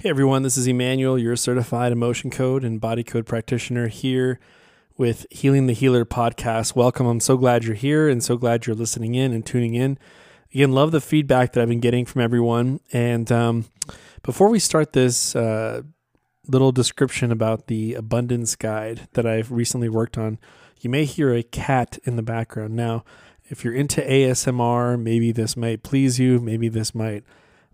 Hey everyone, this is Emmanuel, your certified emotion code and body code practitioner here with Healing the Healer podcast. Welcome. I'm so glad you're here and so glad you're listening in and tuning in. Again, love the feedback that I've been getting from everyone. And um, before we start this uh, little description about the abundance guide that I've recently worked on, you may hear a cat in the background. Now, if you're into ASMR, maybe this might please you, maybe this might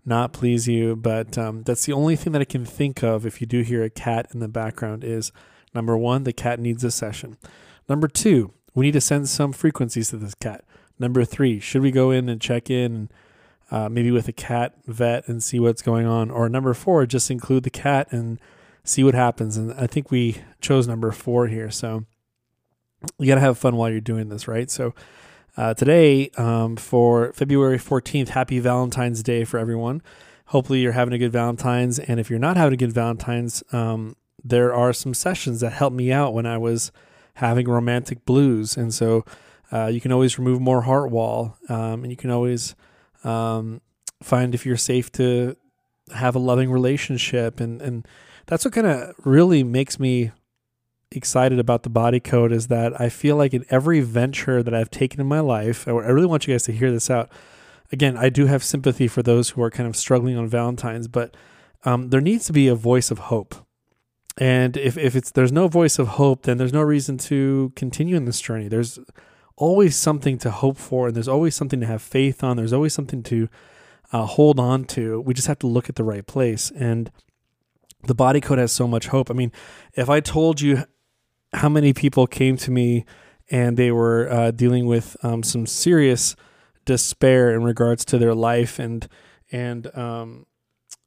not please you, but um, that's the only thing that I can think of if you do hear a cat in the background is number one, the cat needs a session. Number two, we need to send some frequencies to this cat. Number three, should we go in and check in uh, maybe with a cat vet and see what's going on? Or number four, just include the cat and see what happens. And I think we chose number four here. So you got to have fun while you're doing this, right? So uh, today, um, for February 14th, happy Valentine's Day for everyone. Hopefully, you're having a good Valentine's. And if you're not having a good Valentine's, um, there are some sessions that helped me out when I was having romantic blues. And so uh, you can always remove more heart wall. Um, and you can always um, find if you're safe to have a loving relationship. And, and that's what kind of really makes me excited about the body code is that I feel like in every venture that I've taken in my life, I really want you guys to hear this out. Again, I do have sympathy for those who are kind of struggling on Valentine's, but um, there needs to be a voice of hope. And if, if it's there's no voice of hope, then there's no reason to continue in this journey. There's always something to hope for, and there's always something to have faith on. There's always something to uh, hold on to. We just have to look at the right place. And the body code has so much hope. I mean, if I told you how many people came to me and they were uh, dealing with um, some serious despair in regards to their life and and um,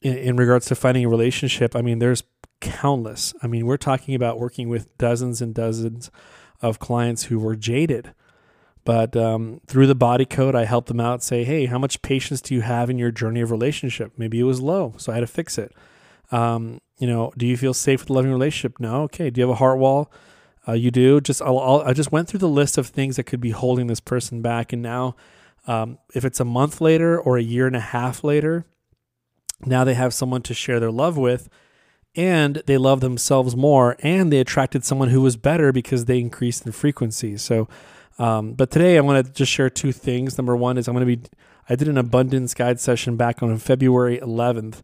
in, in, regards to finding a relationship. I mean, there's countless. I mean, we're talking about working with dozens and dozens of clients who were jaded. But um, through the body code, I helped them out. Say, hey, how much patience do you have in your journey of relationship? Maybe it was low, so I had to fix it. Um, you know, do you feel safe with loving relationship? No. Okay. Do you have a heart wall? Uh, you do. Just I'll, I'll, i just went through the list of things that could be holding this person back, and now, um, if it's a month later or a year and a half later, now they have someone to share their love with, and they love themselves more, and they attracted someone who was better because they increased in frequency. So, um, but today I want to just share two things. Number one is I'm going to be I did an abundance guide session back on February 11th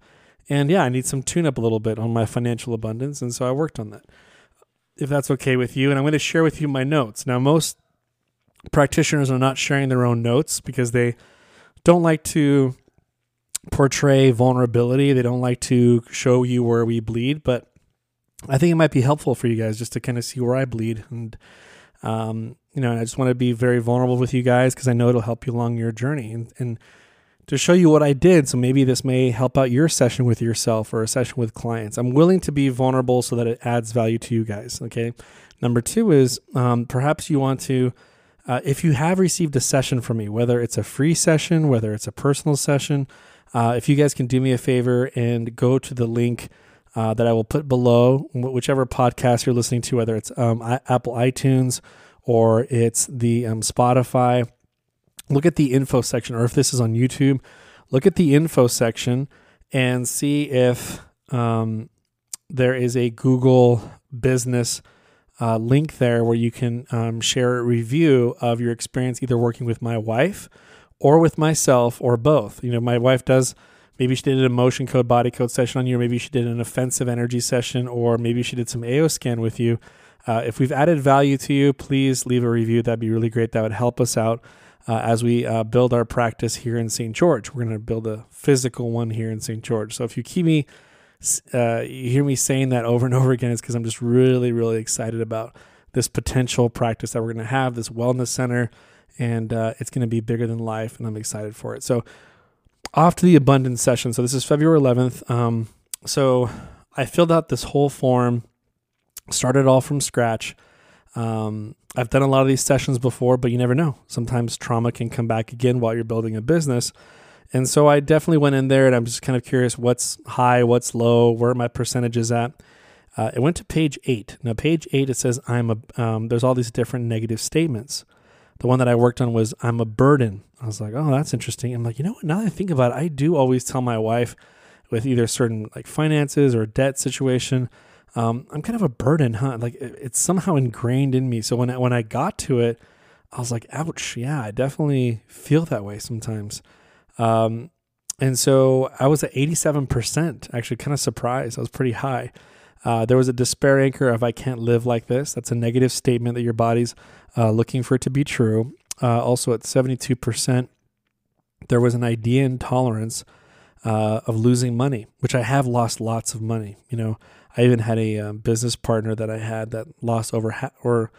and yeah, I need some tune up a little bit on my financial abundance. And so I worked on that, if that's okay with you. And I'm going to share with you my notes. Now, most practitioners are not sharing their own notes because they don't like to portray vulnerability. They don't like to show you where we bleed. But I think it might be helpful for you guys just to kind of see where I bleed. And, um, you know, I just want to be very vulnerable with you guys because I know it'll help you along your journey. And, and to show you what I did. So maybe this may help out your session with yourself or a session with clients. I'm willing to be vulnerable so that it adds value to you guys. Okay. Number two is um, perhaps you want to, uh, if you have received a session from me, whether it's a free session, whether it's a personal session, uh, if you guys can do me a favor and go to the link uh, that I will put below, whichever podcast you're listening to, whether it's um, Apple iTunes or it's the um, Spotify look at the info section, or if this is on YouTube, look at the info section and see if um, there is a Google business uh, link there where you can um, share a review of your experience either working with my wife or with myself or both. You know, my wife does. Maybe she did an emotion code body code session on you, or maybe she did an offensive energy session, or maybe she did some AO scan with you. Uh, if we've added value to you, please leave a review. That'd be really great. That would help us out uh, as we uh, build our practice here in St. George. We're going to build a physical one here in St. George. So if you keep me, uh, you hear me saying that over and over again, it's because I'm just really, really excited about this potential practice that we're going to have, this wellness center, and uh, it's going to be bigger than life, and I'm excited for it. So off to the abundance session. So this is February 11th. Um, so I filled out this whole form, started all from scratch. Um, I've done a lot of these sessions before, but you never know. Sometimes trauma can come back again while you're building a business. And so I definitely went in there and I'm just kind of curious what's high, what's low, where my percentages at. Uh, it went to page eight. Now, page eight, it says I'm a, um, there's all these different negative statements. the one that I worked on was I'm a burden. I was like, oh, that's interesting. I'm like, you know what? Now that I think about it, I do always tell my wife with either certain like finances or debt situation, um, I'm kind of a burden, huh? Like it, it's somehow ingrained in me. So when I, when I got to it, I was like, ouch, yeah, I definitely feel that way sometimes. Um, and so I was at 87%, actually kind of surprised. I was pretty high. Uh, there was a despair anchor of I can't live like this. That's a negative statement that your body's uh, looking for it to be true. Uh, also at 72%, there was an idea intolerance uh, of losing money, which I have lost lots of money. You know, I even had a um, business partner that I had that lost over, ha- or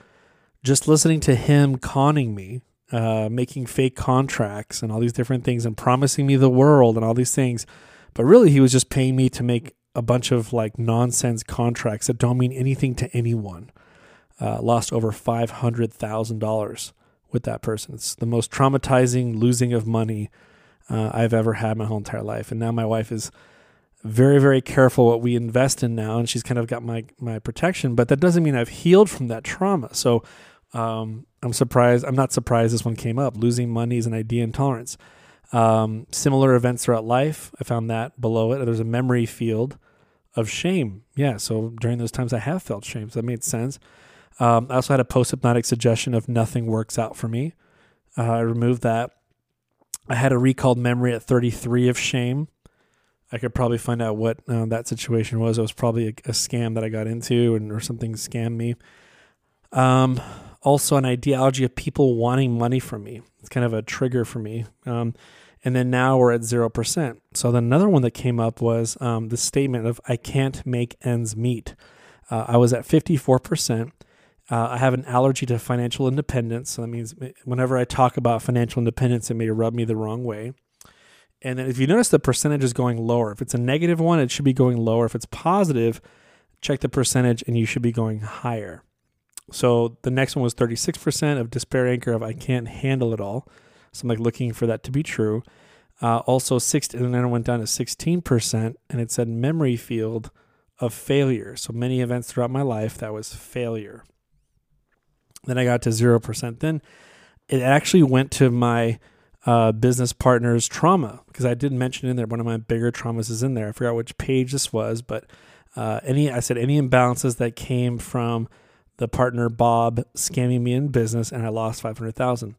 just listening to him conning me, uh, making fake contracts and all these different things and promising me the world and all these things. But really, he was just paying me to make a bunch of like nonsense contracts that don't mean anything to anyone. Uh, lost over five hundred thousand dollars with that person. It's the most traumatizing losing of money uh, I've ever had my whole entire life. And now my wife is very very careful what we invest in now, and she's kind of got my my protection. But that doesn't mean I've healed from that trauma. So um, I'm surprised. I'm not surprised this one came up. Losing money is an idea intolerance. Um, similar events throughout life. I found that below it. There's a memory field of shame. Yeah, so during those times I have felt shame. So that made sense. Um, I also had a post hypnotic suggestion of nothing works out for me. Uh, I removed that. I had a recalled memory at 33 of shame. I could probably find out what uh, that situation was. It was probably a, a, scam that I got into, and or something scammed me. Um, also, an ideology of people wanting money from me. It's kind of a trigger for me. Um, and then now we're at 0%. So then another one that came up was um, the statement of I can't make ends meet. Uh, I was at 54%. Uh, I have an allergy to financial independence. So that means whenever I talk about financial independence, it may rub me the wrong way. And then if you notice the percentage is going lower, if it's a negative one, it should be going lower. If it's positive, check the percentage and you should be going higher. So the next one was 36% of despair anchor of I can't handle it all. So I'm like looking for that to be true. Uh, also, six, and then it went down to 16%, and it said memory field of failure. So many events throughout my life that was failure. Then I got to 0%. Then it actually went to my uh, business partner's trauma because I did mention in there one of my bigger traumas is in there. I forgot which page this was, but uh, any I said any imbalances that came from the partner Bob scamming me in business, and I lost five hundred thousand.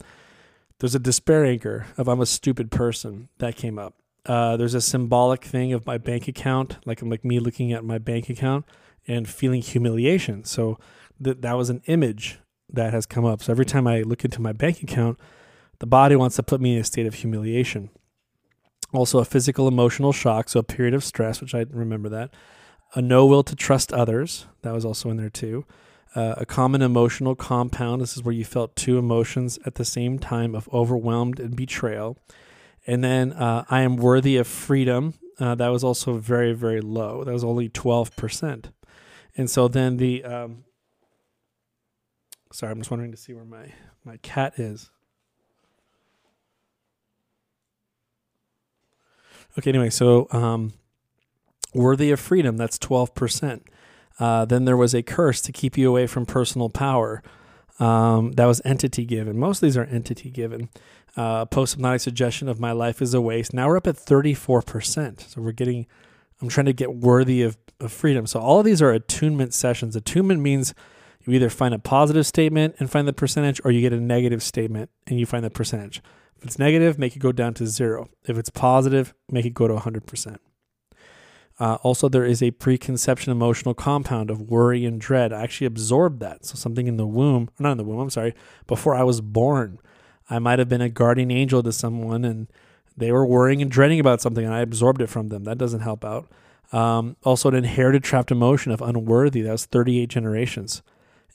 There's a despair anchor of I'm a stupid person that came up. Uh, there's a symbolic thing of my bank account, like like me looking at my bank account and feeling humiliation. So that that was an image that has come up. So every time I look into my bank account, the body wants to put me in a state of humiliation. Also, a physical emotional shock, so a period of stress, which I remember that. A no will to trust others, that was also in there too. Uh, a common emotional compound, this is where you felt two emotions at the same time of overwhelmed and betrayal. And then uh, I am worthy of freedom, uh, that was also very, very low. That was only 12%. And so then the um, Sorry, I'm just wondering to see where my my cat is. Okay, anyway, so um, worthy of freedom, that's 12%. Uh, then there was a curse to keep you away from personal power. Um, that was entity given. Most of these are entity given. Uh, Post hypnotic suggestion of my life is a waste. Now we're up at 34%. So we're getting, I'm trying to get worthy of, of freedom. So all of these are attunement sessions. Attunement means you either find a positive statement and find the percentage, or you get a negative statement and you find the percentage. If it's negative, make it go down to zero. If it's positive, make it go to 100%. Uh, also, there is a preconception emotional compound of worry and dread. I actually absorbed that. So, something in the womb, not in the womb, I'm sorry, before I was born, I might have been a guardian angel to someone and they were worrying and dreading about something and I absorbed it from them. That doesn't help out. Um, also, an inherited trapped emotion of unworthy. That was 38 generations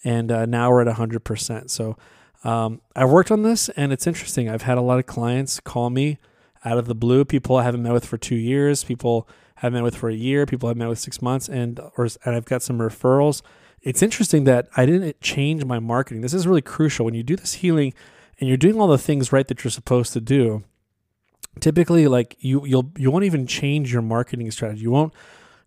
and uh, now we're at 100%. So um, I've worked on this, and it's interesting. I've had a lot of clients call me out of the blue. People I haven't met with for two years. People I have met with for a year. People I've met with six months, and or and I've got some referrals. It's interesting that I didn't change my marketing. This is really crucial when you do this healing, and you're doing all the things right that you're supposed to do. Typically, like you, you'll you won't even change your marketing strategy. You won't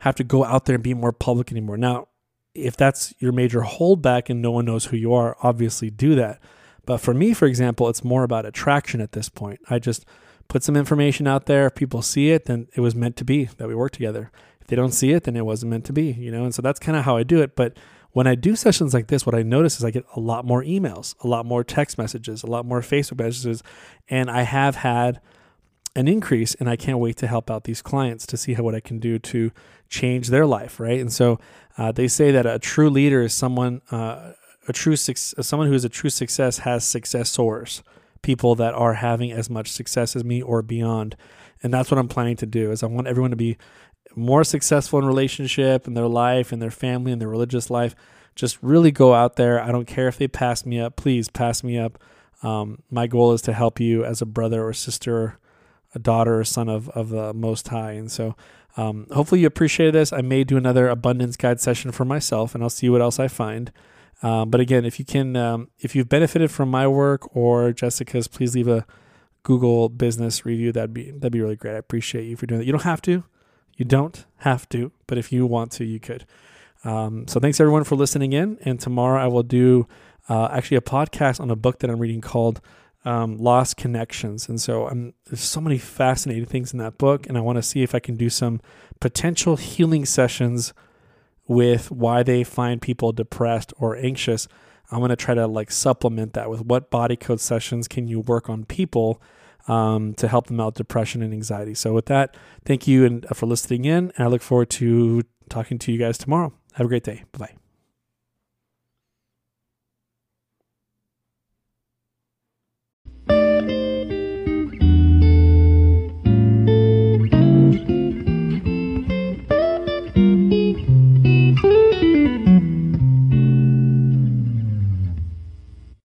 have to go out there and be more public anymore. Now, if that's your major holdback and no one knows who you are, obviously do that. But for me, for example, it's more about attraction at this point. I just put some information out there. If people see it, then it was meant to be that we work together. If they don't see it, then it wasn't meant to be, you know? And so that's kind of how I do it. But when I do sessions like this, what I notice is I get a lot more emails, a lot more text messages, a lot more Facebook messages, and I have had an increase and I can't wait to help out these clients to see how what I can do to change their life, right? And so uh, they say that a true leader is someone uh, a true someone who is a true success has successors, people that are having as much success as me or beyond. And that's what I'm planning to do is I want everyone to be more successful in relationship in their life in their family in their religious life. Just really go out there. I don't care if they pass me up. Please pass me up. Um, my goal is to help you as a brother or sister, a daughter or son of, of the Most High. And so um, hopefully you appreciate this. I may do another abundance guide session for myself and I'll see what else I find. Um, but again, if you can, um, if you've benefited from my work or Jessica's, please leave a Google business review. That'd be that'd be really great. I appreciate you for doing that. You don't have to, you don't have to, but if you want to, you could. Um, so thanks everyone for listening in. And tomorrow I will do uh, actually a podcast on a book that I'm reading called um, Lost Connections. And so I'm, there's so many fascinating things in that book, and I want to see if I can do some potential healing sessions with why they find people depressed or anxious. I'm going to try to like supplement that with what body code sessions can you work on people um, to help them out depression and anxiety. So with that, thank you and uh, for listening in, and I look forward to talking to you guys tomorrow. Have a great day. Bye bye.